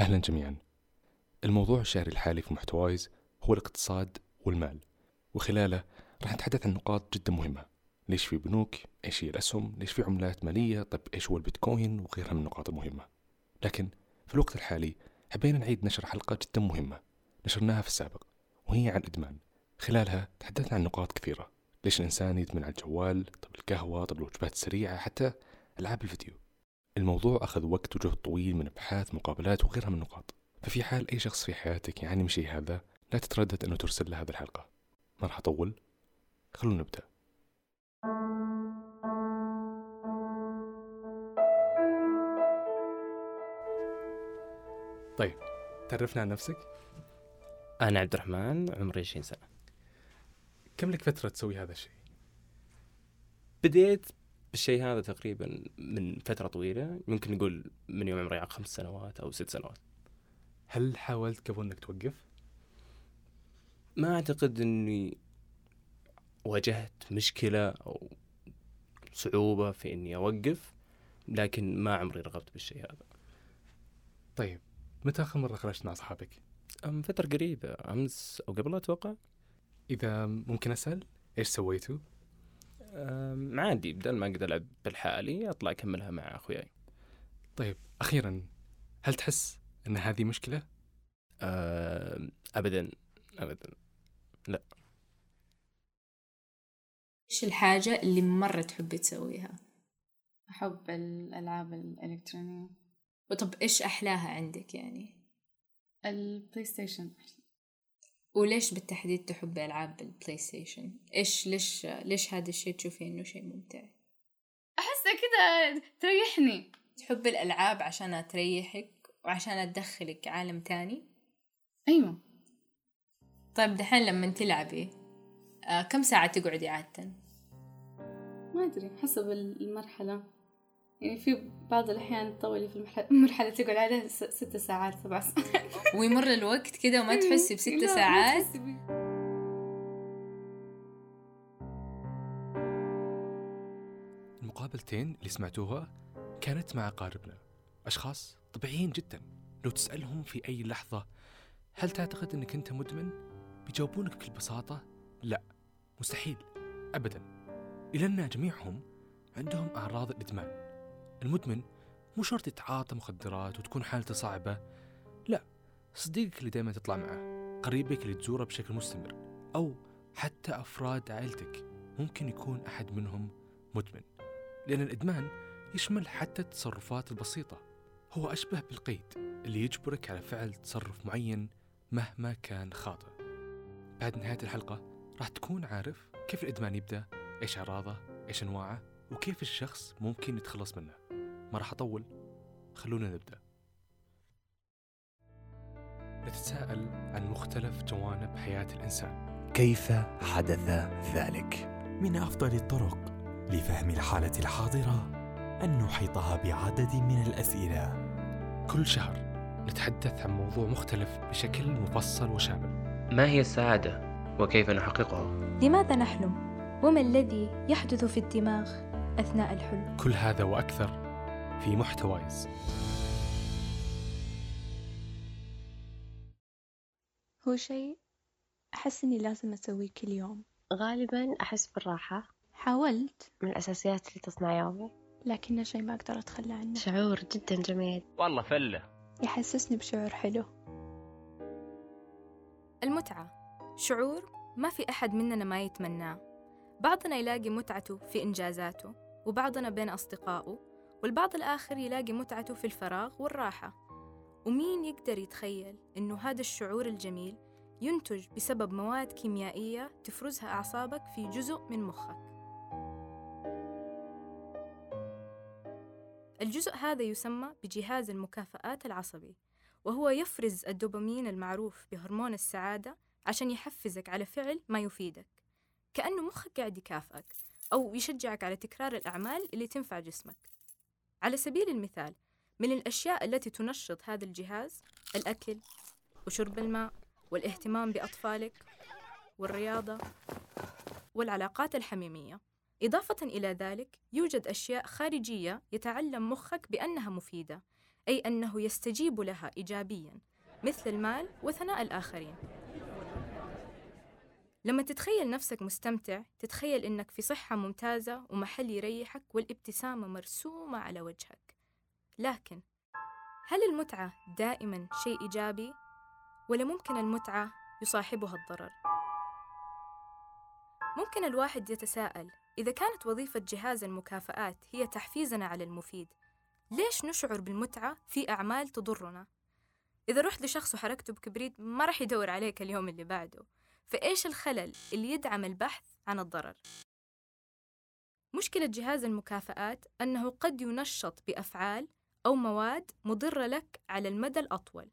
أهلا جميعا. الموضوع الشهري الحالي في محتوايز هو الاقتصاد والمال وخلاله راح نتحدث عن نقاط جدا مهمة. ليش في بنوك؟ إيش هي الأسهم؟ ليش في عملات مالية؟ طيب إيش هو البيتكوين؟ وغيرها من النقاط المهمة. لكن في الوقت الحالي حبينا نعيد نشر حلقة جدا مهمة نشرناها في السابق وهي عن الإدمان خلالها تحدثنا عن نقاط كثيرة ليش الإنسان يدمن على الجوال طب القهوة طب الوجبات السريعة حتى ألعاب الفيديو. الموضوع أخذ وقت وجهد طويل من أبحاث مقابلات وغيرها من النقاط. ففي حال أي شخص في حياتك يعاني من شيء هذا لا تتردد أنه ترسل له هذه الحلقة. ما راح أطول؟ خلونا نبدأ. طيب تعرفنا عن نفسك؟ أنا عبد الرحمن عمري 20 سنة. كم لك فترة تسوي هذا الشيء؟ بديت بالشيء هذا تقريبا من فترة طويلة ممكن نقول من يوم عمري خمس سنوات أو ست سنوات. هل حاولت قبل أنك توقف؟ ما أعتقد أني واجهت مشكلة أو صعوبة في أني أوقف لكن ما عمري رغبت بالشيء هذا. طيب متى آخر مرة خرجت مع أصحابك؟ أم فترة قريبة أمس أو قبل أتوقع. إذا ممكن أسأل إيش سويتوا؟ عادي بدل ما أقدر ألعب بالحالي أطلع أكملها مع أخوياي. طيب أخيرا هل تحس أن هذه مشكلة؟ أم، أبدا أبدا. إيش الحاجة اللي مرة تحبي تسويها؟ أحب الألعاب الإلكترونية. وطب إيش أحلاها عندك يعني؟ البلاي ستيشن وليش بالتحديد تحبي ألعاب البلاي ستيشن؟ إيش ليش ليش هذا الشيء تشوفي إنه شيء ممتع؟ أحسها كذا تريحني تحبي الألعاب عشان تريحك وعشان تدخلك عالم تاني؟ أيوة طيب دحين لما تلعبي آه كم ساعة تقعدي عادة؟ ما أدري حسب المرحلة يعني في بعض الأحيان تطولي في المرحلة مرحلة تقعد عليها ست ساعات سبع ساعات. ويمر الوقت كده وما تحسي بست ساعات؟ المقابلتين اللي سمعتوها كانت مع أقاربنا أشخاص طبيعيين جدا. لو تسألهم في أي لحظة هل تعتقد أنك أنت مدمن؟ بيجاوبونك بكل بساطة لا مستحيل أبدا. إلى أن جميعهم عندهم أعراض الإدمان المدمن مو شرط يتعاطى مخدرات وتكون حالته صعبة. لا صديقك اللي دائما تطلع معه قريبك اللي تزوره بشكل مستمر أو حتى أفراد عائلتك ممكن يكون أحد منهم مدمن. لأن الإدمان يشمل حتى التصرفات البسيطة. هو أشبه بالقيد اللي يجبرك على فعل تصرف معين مهما كان خاطئ. بعد نهاية الحلقة راح تكون عارف كيف الإدمان يبدأ إيش أعراضه إيش أنواعه وكيف الشخص ممكن يتخلص منه. ما راح أطول خلونا نبدأ نتساءل عن مختلف جوانب حياة الإنسان كيف حدث ذلك؟ من أفضل الطرق لفهم الحالة الحاضرة أن نحيطها بعدد من الأسئلة كل شهر نتحدث عن موضوع مختلف بشكل مفصل وشامل ما هي السعادة وكيف نحققها؟ لماذا نحلم؟ وما الذي يحدث في الدماغ أثناء الحلم؟ كل هذا وأكثر في محتوايز هو شيء أحس إني لازم أسويه كل يوم. غالبا أحس بالراحة. حاولت. من الأساسيات اللي تصنع يومي لكنه شيء ما أقدر أتخلى عنه. شعور جدا جميل. والله فلة. يحسسني بشعور حلو. المتعة. شعور ما في أحد مننا ما يتمناه. بعضنا يلاقي متعته في إنجازاته وبعضنا بين أصدقائه والبعض الآخر يلاقي متعته في الفراغ والراحة. ومين يقدر يتخيل إنه هذا الشعور الجميل ينتج بسبب مواد كيميائية تفرزها أعصابك في جزء من مخك؟ الجزء هذا يسمى بجهاز المكافآت العصبي وهو يفرز الدوبامين المعروف بهرمون السعادة عشان يحفزك على فعل ما يفيدك. كأنه مخك قاعد يكافئك أو يشجعك على تكرار الأعمال اللي تنفع جسمك. على سبيل المثال من الأشياء التي تنشط هذا الجهاز الأكل وشرب الماء والاهتمام بأطفالك والرياضة والعلاقات الحميمية. إضافة إلى ذلك يوجد أشياء خارجية يتعلم مخك بأنها مفيدة أي أنه يستجيب لها إيجابياً مثل المال وثناء الآخرين. لما تتخيل نفسك مستمتع تتخيل إنك في صحة ممتازة ومحل يريحك والابتسامة مرسومة على وجهك لكن هل المتعة دائما شيء إيجابي؟ ولا ممكن المتعة يصاحبها الضرر؟ ممكن الواحد يتساءل إذا كانت وظيفة جهاز المكافآت هي تحفيزنا على المفيد ليش نشعر بالمتعة في أعمال تضرنا؟ إذا رحت لشخص وحركته بكبريت ما راح يدور عليك اليوم اللي بعده فإيش الخلل اللي يدعم البحث عن الضرر؟ مشكلة جهاز المكافآت أنه قد ينشط بأفعال أو مواد مضرة لك على المدى الأطول.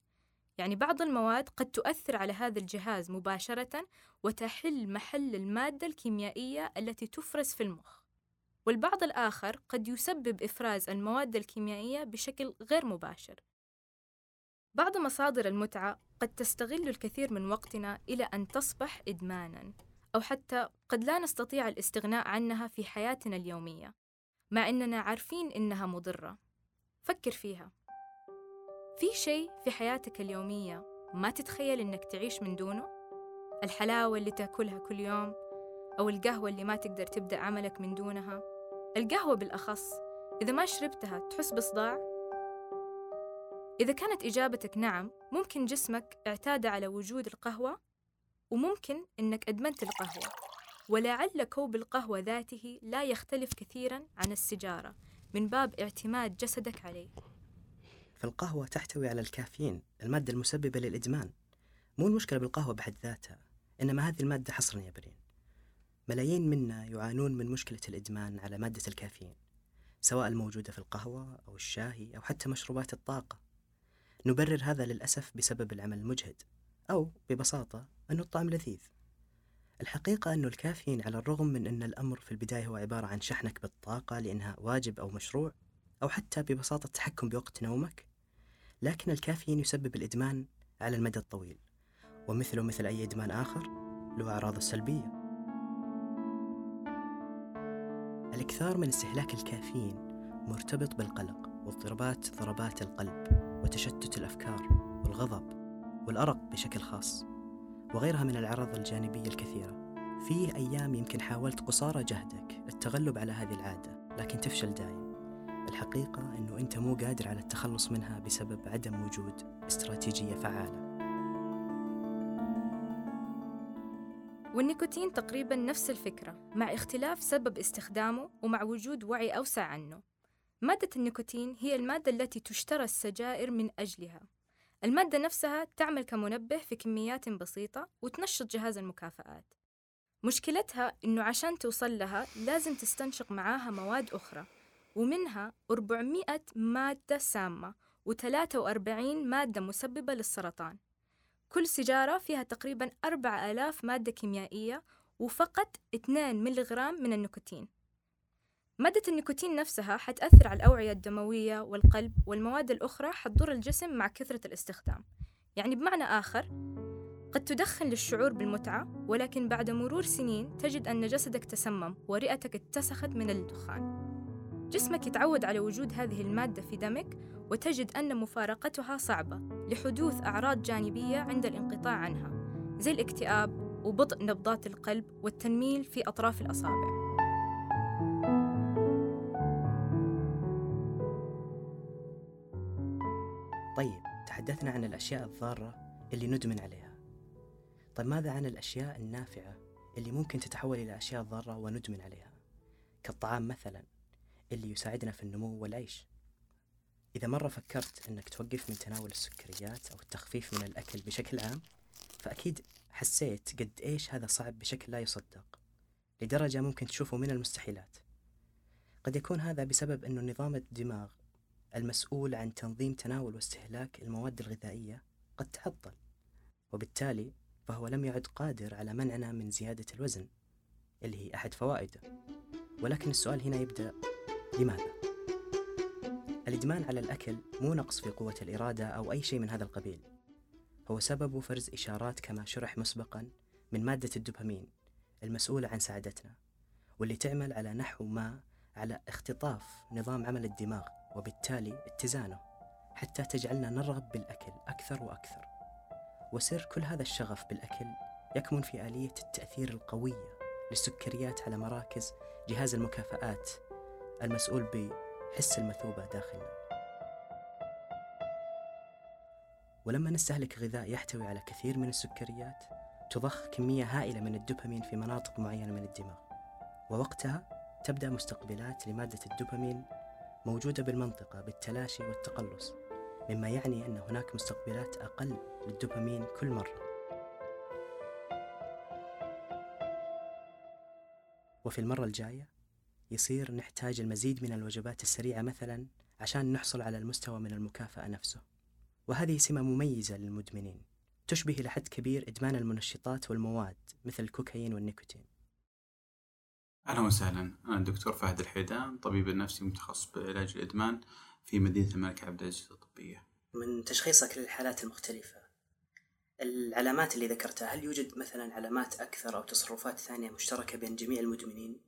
يعني بعض المواد قد تؤثر على هذا الجهاز مباشرة وتحل محل المادة الكيميائية التي تفرز في المخ. والبعض الآخر قد يسبب إفراز المواد الكيميائية بشكل غير مباشر. بعض مصادر المتعة قد تستغل الكثير من وقتنا إلى أن تصبح إدماناً أو حتى قد لا نستطيع الاستغناء عنها في حياتنا اليومية مع أننا عارفين إنها مضرة. فكر فيها. في شيء في حياتك اليومية ما تتخيل إنك تعيش من دونه؟ الحلاوة اللي تأكلها كل يوم أو القهوة اللي ما تقدر تبدأ عملك من دونها؟ القهوة بالأخص إذا ما شربتها تحس بصداع؟ إذا كانت إجابتك نعم ممكن جسمك اعتاد على وجود القهوة وممكن إنك أدمنت القهوة. ولعل كوب القهوة ذاته لا يختلف كثيرا عن السيجارة من باب اعتماد جسدك عليه. فالقهوة تحتوي على الكافيين المادة المسببة للإدمان. مو المشكلة بالقهوة بحد ذاتها إنما هذه المادة حصرا يا برين. ملايين منا يعانون من مشكلة الإدمان على مادة الكافيين سواء الموجودة في القهوة أو الشاهي أو حتى مشروبات الطاقة. نبرر هذا للأسف بسبب العمل المجهد أو ببساطة أنه الطعم لذيذ الحقيقة أنه الكافيين على الرغم من أن الأمر في البداية هو عبارة عن شحنك بالطاقة لأنها واجب أو مشروع أو حتى ببساطة التحكم بوقت نومك لكن الكافيين يسبب الإدمان على المدى الطويل ومثله مثل أي إدمان آخر له أعراضه السلبية الإكثار من استهلاك الكافيين مرتبط بالقلق واضطرابات ضربات القلب وتشتت الأفكار والغضب والأرق بشكل خاص وغيرها من الأعراض الجانبية الكثيرة. فيه أيام يمكن حاولت قصارى جهدك التغلب على هذه العادة لكن تفشل دائم. الحقيقة أنه أنت مو قادر على التخلص منها بسبب عدم وجود استراتيجية فعالة. والنيكوتين تقريبا نفس الفكرة مع اختلاف سبب استخدامه ومع وجود وعي أوسع عنه. مادة النيكوتين هي المادة التي تشترى السجائر من أجلها. المادة نفسها تعمل كمنبه في كميات بسيطة وتنشط جهاز المكافآت. مشكلتها إنه عشان توصل لها لازم تستنشق معاها مواد أخرى ومنها 400 مادة سامة و43 مادة مسببة للسرطان. كل سيجارة فيها تقريبا 4000 مادة كيميائية وفقط 2 ملغرام من النيكوتين. مادة النيكوتين نفسها حتأثر على الأوعية الدموية والقلب والمواد الأخرى حتضر الجسم مع كثرة الاستخدام. يعني بمعنى آخر قد تدخن للشعور بالمتعة ولكن بعد مرور سنين تجد أن جسدك تسمم ورئتك اتسخت من الدخان. جسمك يتعود على وجود هذه المادة في دمك وتجد أن مفارقتها صعبة لحدوث أعراض جانبية عند الانقطاع عنها زي الاكتئاب وبطء نبضات القلب والتنميل في أطراف الأصابع. طيب تحدثنا عن الأشياء الضارة اللي ندمن عليها. طيب ماذا عن الأشياء النافعة اللي ممكن تتحول إلى أشياء ضارة وندمن عليها؟ كالطعام مثلا اللي يساعدنا في النمو والعيش. إذا مرة فكرت أنك توقف من تناول السكريات أو التخفيف من الأكل بشكل عام فأكيد حسيت قد إيش هذا صعب بشكل لا يصدق لدرجة ممكن تشوفه من المستحيلات. قد يكون هذا بسبب أنه نظام الدماغ المسؤول عن تنظيم تناول واستهلاك المواد الغذائية قد تعطل وبالتالي فهو لم يعد قادر على منعنا من زيادة الوزن اللي هي أحد فوائده. ولكن السؤال هنا يبدأ لماذا؟ الإدمان على الأكل مو نقص في قوة الإرادة أو أي شيء من هذا القبيل. هو سبب فرز إشارات كما شرح مسبقا من مادة الدوبامين المسؤولة عن سعادتنا واللي تعمل على نحو ما على اختطاف نظام عمل الدماغ. وبالتالي اتزانه حتى تجعلنا نرغب بالأكل أكثر وأكثر. وسر كل هذا الشغف بالأكل يكمن في آلية التأثير القوية للسكريات على مراكز جهاز المكافآت المسؤول بحس المثوبة داخلنا. ولما نستهلك غذاء يحتوي على كثير من السكريات تضخ كمية هائلة من الدوبامين في مناطق معينة من الدماغ. ووقتها تبدأ مستقبلات لمادة الدوبامين موجودة بالمنطقة بالتلاشي والتقلص مما يعني أن هناك مستقبلات أقل للدوبامين كل مرة. وفي المرة الجاية يصير نحتاج المزيد من الوجبات السريعة مثلا عشان نحصل على المستوى من المكافأة نفسه. وهذه سمة مميزة للمدمنين تشبه إلى حد كبير إدمان المنشطات والمواد مثل الكوكايين والنيكوتين. أهلا وسهلا. أنا الدكتور فهد الحيدان طبيب النفسي متخصص بعلاج الإدمان في مدينة الملك عبد العزيز الطبية. من تشخيصك للحالات المختلفة العلامات اللي ذكرتها هل يوجد مثلا علامات أكثر أو تصرفات ثانية مشتركة بين جميع المدمنين؟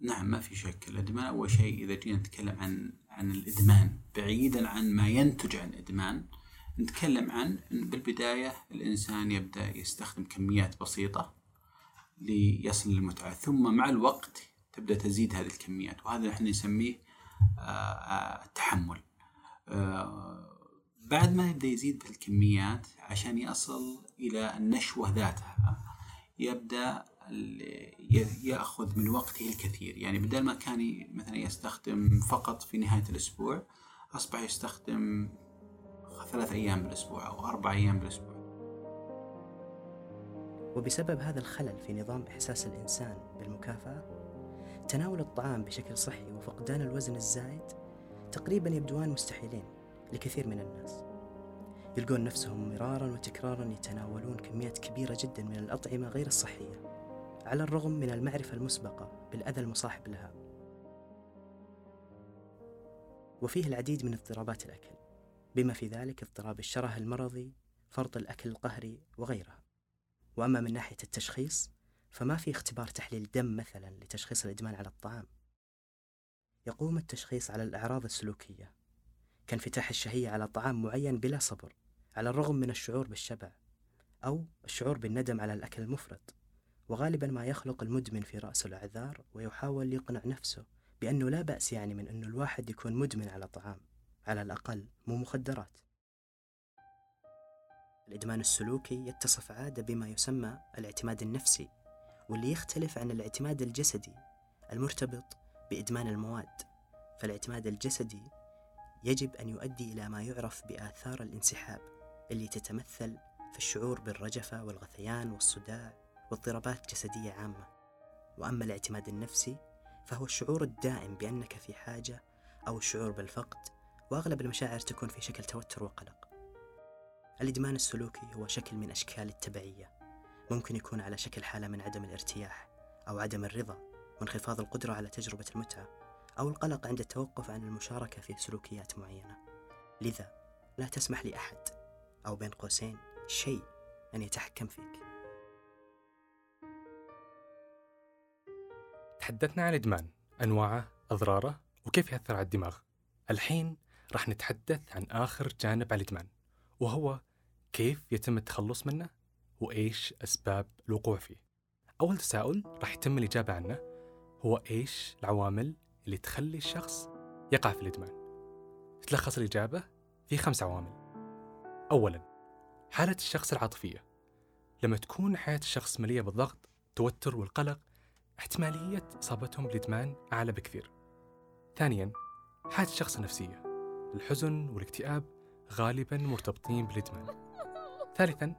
نعم ما في شك. الإدمان أول شيء إذا جينا نتكلم عن عن الإدمان بعيدا عن ما ينتج عن الإدمان نتكلم عن بالبداية الإنسان يبدأ يستخدم كميات بسيطة ليصل للمتعة. ثم مع الوقت تبدأ تزيد هذه الكميات وهذا إحنا نسميه آه، التحمل. آه، بعد ما يبدأ يزيد في الكميات عشان يصل إلى النشوة ذاتها يبدأ يأخذ من وقته الكثير. يعني بدل ما كان مثلا يستخدم فقط في نهاية الأسبوع أصبح يستخدم ثلاث أيام بالأسبوع أو أربع أيام بالأسبوع. وبسبب هذا الخلل في نظام إحساس الإنسان بالمكافأة تناول الطعام بشكل صحي وفقدان الوزن الزايد تقريبا يبدوان مستحيلين لكثير من الناس. يلقون نفسهم مرارا وتكرارا يتناولون كميات كبيرة جدا من الأطعمة غير الصحية على الرغم من المعرفة المسبقة بالأذى المصاحب لها. وفيه العديد من اضطرابات الأكل بما في ذلك اضطراب الشره المرضي فرط الأكل القهري وغيرها. وأما من ناحية التشخيص فما في اختبار تحليل دم مثلا لتشخيص الإدمان على الطعام. يقوم التشخيص على الأعراض السلوكية. كانفتاح الشهية على طعام معين بلا صبر على الرغم من الشعور بالشبع أو الشعور بالندم على الأكل المفرط. وغالبا ما يخلق المدمن في رأسه الأعذار ويحاول يقنع نفسه بأنه لا بأس يعني من أنه الواحد يكون مدمن على طعام على الأقل مو مخدرات. الإدمان السلوكي يتصف عادة بما يسمى الاعتماد النفسي واللي يختلف عن الاعتماد الجسدي المرتبط بإدمان المواد. فالاعتماد الجسدي يجب أن يؤدي إلى ما يعرف بآثار الانسحاب اللي تتمثل في الشعور بالرجفة والغثيان والصداع واضطرابات جسدية عامة. وأما الاعتماد النفسي فهو الشعور الدائم بأنك في حاجة أو الشعور بالفقد وأغلب المشاعر تكون في شكل توتر وقلق. الإدمان السلوكي هو شكل من أشكال التبعية. ممكن يكون على شكل حالة من عدم الارتياح أو عدم الرضا وانخفاض القدرة على تجربة المتعة أو القلق عند التوقف عن المشاركة في سلوكيات معينة. لذا لا تسمح لأحد أو بين قوسين شيء أن يتحكم فيك. تحدثنا عن الإدمان أنواعه أضراره وكيف يأثر على الدماغ. الحين راح نتحدث عن آخر جانب على الإدمان. وهو كيف يتم التخلص منه وإيش أسباب الوقوع فيه. أول تساؤل راح يتم الإجابة عنه هو إيش العوامل اللي تخلي الشخص يقع في الإدمان. تلخص الإجابة في خمس عوامل. أولا حالة الشخص العاطفية. لما تكون حياة الشخص مليئة بالضغط التوتر والقلق احتمالية إصابتهم بالإدمان أعلى بكثير. ثانيا حالة الشخص النفسية. الحزن والاكتئاب غالبا مرتبطين بالإدمان ثالثا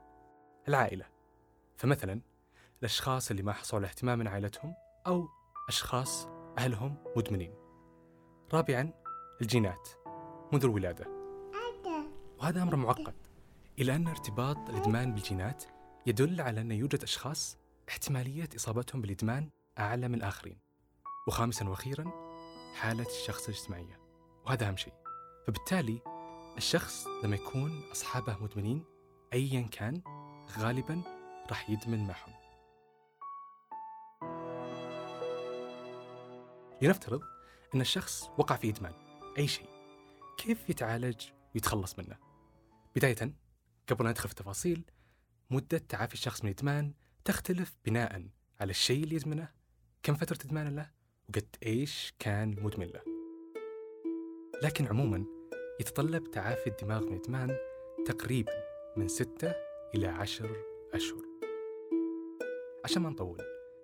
العائلة. فمثلا الأشخاص اللي ما حصلوا على اهتمام من عائلتهم أو أشخاص أهلهم مدمنين. رابعا الجينات منذ الولادة. وهذا أمر معقد. إلى أن ارتباط الإدمان بالجينات يدل على أن يوجد أشخاص احتمالية إصابتهم بالإدمان أعلى من الآخرين. وخامسا وأخيرا حالة الشخص الاجتماعية. وهذا أهم شيء. فبالتالي الشخص لما يكون أصحابه مدمنين أيا كان غالبا راح يدمن معهم. لنفترض أن الشخص وقع في إدمان أي شيء كيف يتعالج ويتخلص منه؟ بداية قبل لا ندخل في التفاصيل مدة تعافي الشخص من الإدمان تختلف بناء على الشيء اللي يدمنه كم فترة إدمان له وقد إيش كان مدمن له. لكن عموما يتطلب تعافي الدماغ من الإدمان تقريبا من ستة إلى عشر أشهر. عشان ما نطول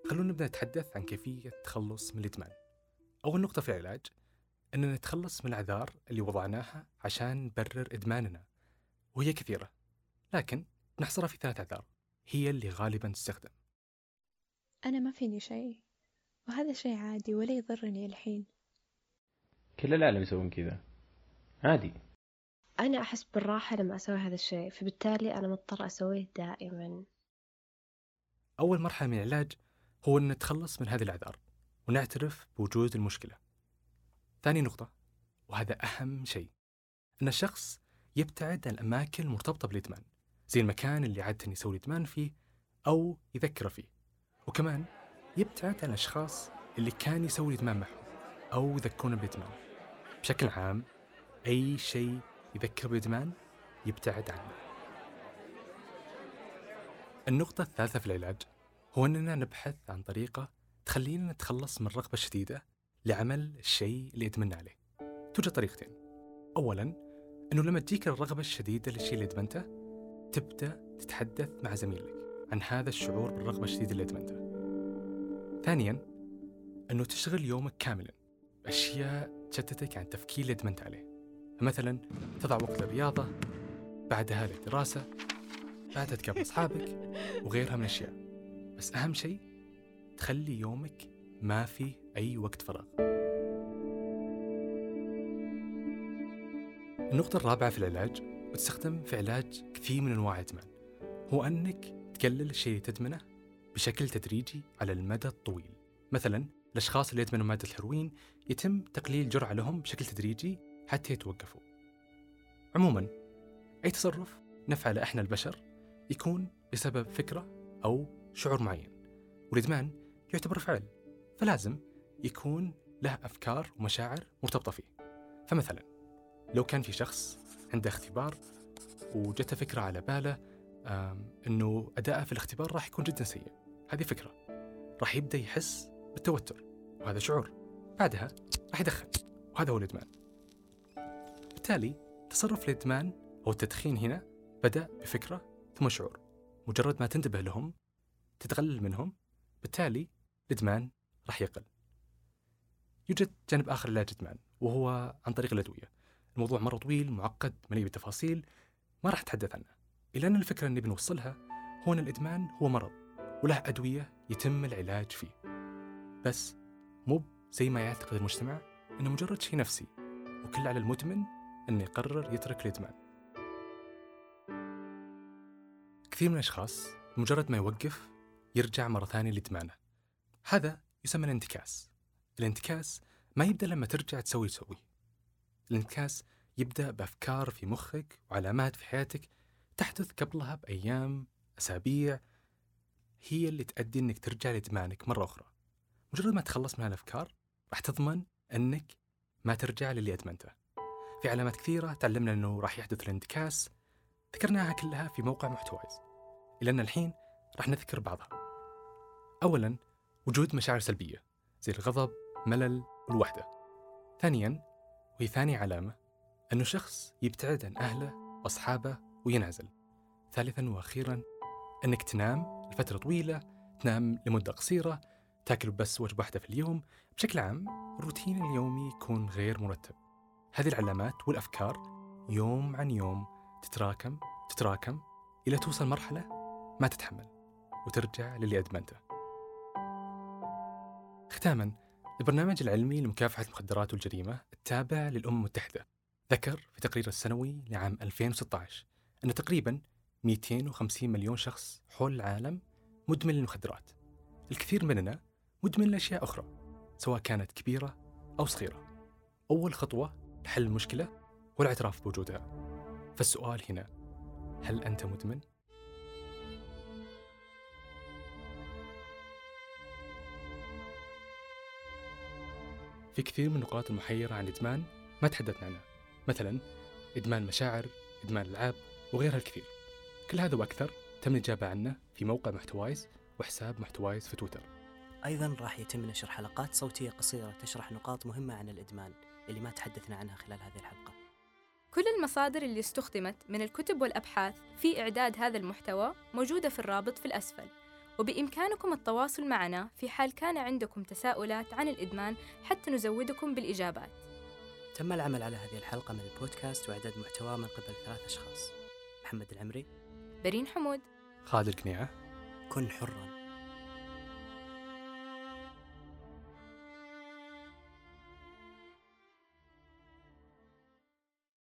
خلونا نبدأ نتحدث عن كيفية التخلص من الإدمان. أول نقطة في العلاج أننا نتخلص من الأعذار اللي وضعناها عشان نبرر إدماننا وهي كثيرة. لكن نحصرها في ثلاث أعذار هي اللي غالبا تستخدم. أنا ما فيني شيء وهذا شيء عادي ولا يضرني الحين. كل العالم يسوون كذا. عادي. أنا أحس بالراحة لما أسوي هذا الشيء فبالتالي أنا مضطر أسويه دائما. أول مرحلة من العلاج هو أن نتخلص من هذه الأعذار ونعترف بوجود المشكلة. ثاني نقطة وهذا أهم شيء أن الشخص يبتعد عن الأماكن المرتبطة بالإدمان زي المكان اللي عادة يسوي الإدمان فيه أو يذكره فيه. وكمان يبتعد عن الأشخاص اللي كان يسوي الإدمان معهم أو يذكرونه بالإدمان. بشكل عام أي شيء يذكر بالإدمان يبتعد عنه. النقطة الثالثة في العلاج هو أننا نبحث عن طريقة تخلينا نتخلص من الرغبة الشديدة لعمل الشيء اللي أدمنا عليه. توجد طريقتين. أولا أنه لما تجيك الرغبة الشديدة للشيء اللي أدمنته تبدأ تتحدث مع زميلك عن هذا الشعور بالرغبة الشديدة اللي أدمنته ثانيا أنه تشغل يومك كاملا. أشياء تشتتك عن التفكير اللي أدمنت عليه. فمثلا تضع وقت للرياضة بعدها للدراسة بعدها تقابل أصحابك وغيرها من الأشياء. بس أهم شيء تخلي يومك ما فيه أي وقت فراغ. النقطة الرابعة في العلاج وتستخدم في علاج كثير من أنواع الإدمان هو أنك تقلل الشيء اللي تدمنه بشكل تدريجي على المدى الطويل. مثلا الأشخاص اللي يدمنوا مادة الهيروين يتم تقليل الجرعة لهم بشكل تدريجي حتى يتوقفوا. عموما أي تصرف نفعله إحنا البشر يكون بسبب فكرة أو شعور معين. والإدمان يعتبر فعل فلازم يكون له أفكار ومشاعر مرتبطة فيه. فمثلا لو كان في شخص عنده اختبار وجته فكرة على باله أنه أداءه في الاختبار راح يكون جدا سيء. هذه فكرة راح يبدأ يحس بالتوتر وهذا شعور. بعدها راح يدخن وهذا هو الإدمان. بالتالي تصرف الإدمان أو التدخين هنا بدأ بفكرة ثم شعور. مجرد ما تنتبه لهم تتقلل منهم بالتالي الإدمان راح يقل. يوجد جانب آخر للعلاج الإدمان وهو عن طريق الأدوية. الموضوع مرة طويل معقد مليء بالتفاصيل ما راح أتحدث عنه. إلا أن الفكرة اللي بنوصلها هو أن الإدمان هو مرض وله أدوية يتم العلاج فيه. بس مو زي ما يعتقد المجتمع أنه مجرد شيء نفسي وكل على المدمن أنه يقرر يترك الإدمان. كثير من الأشخاص مجرد ما يوقف يرجع مرة ثانية لإدمانه. هذا يسمى الانتكاس. الانتكاس ما يبدأ لما ترجع تسوي تسوي الانتكاس يبدأ بأفكار في مخك وعلامات في حياتك تحدث قبلها بأيام أسابيع. هي اللي تؤدي أنك ترجع لإدمانك مرة أخرى. مجرد ما تخلص من هالأفكار راح تضمن أنك ما ترجع للي أدمنته. في علامات كثيرة تعلمنا أنه راح يحدث الانتكاس. ذكرناها كلها في موقع محتوايز إلا أن الحين راح نذكر بعضها. أولا وجود مشاعر سلبية زي الغضب ملل والوحدة. ثانيا وهي ثاني علامة أنه شخص يبتعد عن أهله وأصحابه وينعزل. ثالثا وأخيرا أنك تنام لفترة طويلة تنام لمدة قصيرة تاكل بس وجبة واحدة في اليوم. بشكل عام الروتين اليومي يكون غير مرتب. هذه العلامات والأفكار يوم عن يوم تتراكم تتراكم إلى توصل مرحلة ما تتحمل وترجع للي أدمنته. ختاما البرنامج العلمي لمكافحة المخدرات والجريمة التابع للأمم المتحدة. ذكر في تقريره السنوي لعام 2016 أن تقريبا 250 مليون شخص حول العالم مدمن للمخدرات. الكثير مننا مدمن لأشياء أخرى سواء كانت كبيرة أو صغيرة. أول خطوة لحل المشكلة هو الاعتراف بوجودها. فالسؤال هنا هل أنت مدمن؟ في كثير من النقاط المحيرة عن الإدمان ما تحدثنا عنها. مثلا إدمان مشاعر إدمان الألعاب وغيرها الكثير. كل هذا وأكثر تم الإجابة عنه في موقع محتوايز وحساب محتوايز في تويتر. أيضا راح يتم نشر حلقات صوتية قصيرة تشرح نقاط مهمة عن الإدمان. اللي ما تحدثنا عنها خلال هذه الحلقة. كل المصادر اللي استخدمت من الكتب والأبحاث في إعداد هذا المحتوى موجودة في الرابط في الأسفل. وبإمكانكم التواصل معنا في حال كان عندكم تساؤلات عن الإدمان حتى نزودكم بالإجابات. تم العمل على هذه الحلقة من البودكاست وإعداد محتوى من قبل ثلاث أشخاص. محمد العمري. برين حمود. خالد القنيعة كن حرا.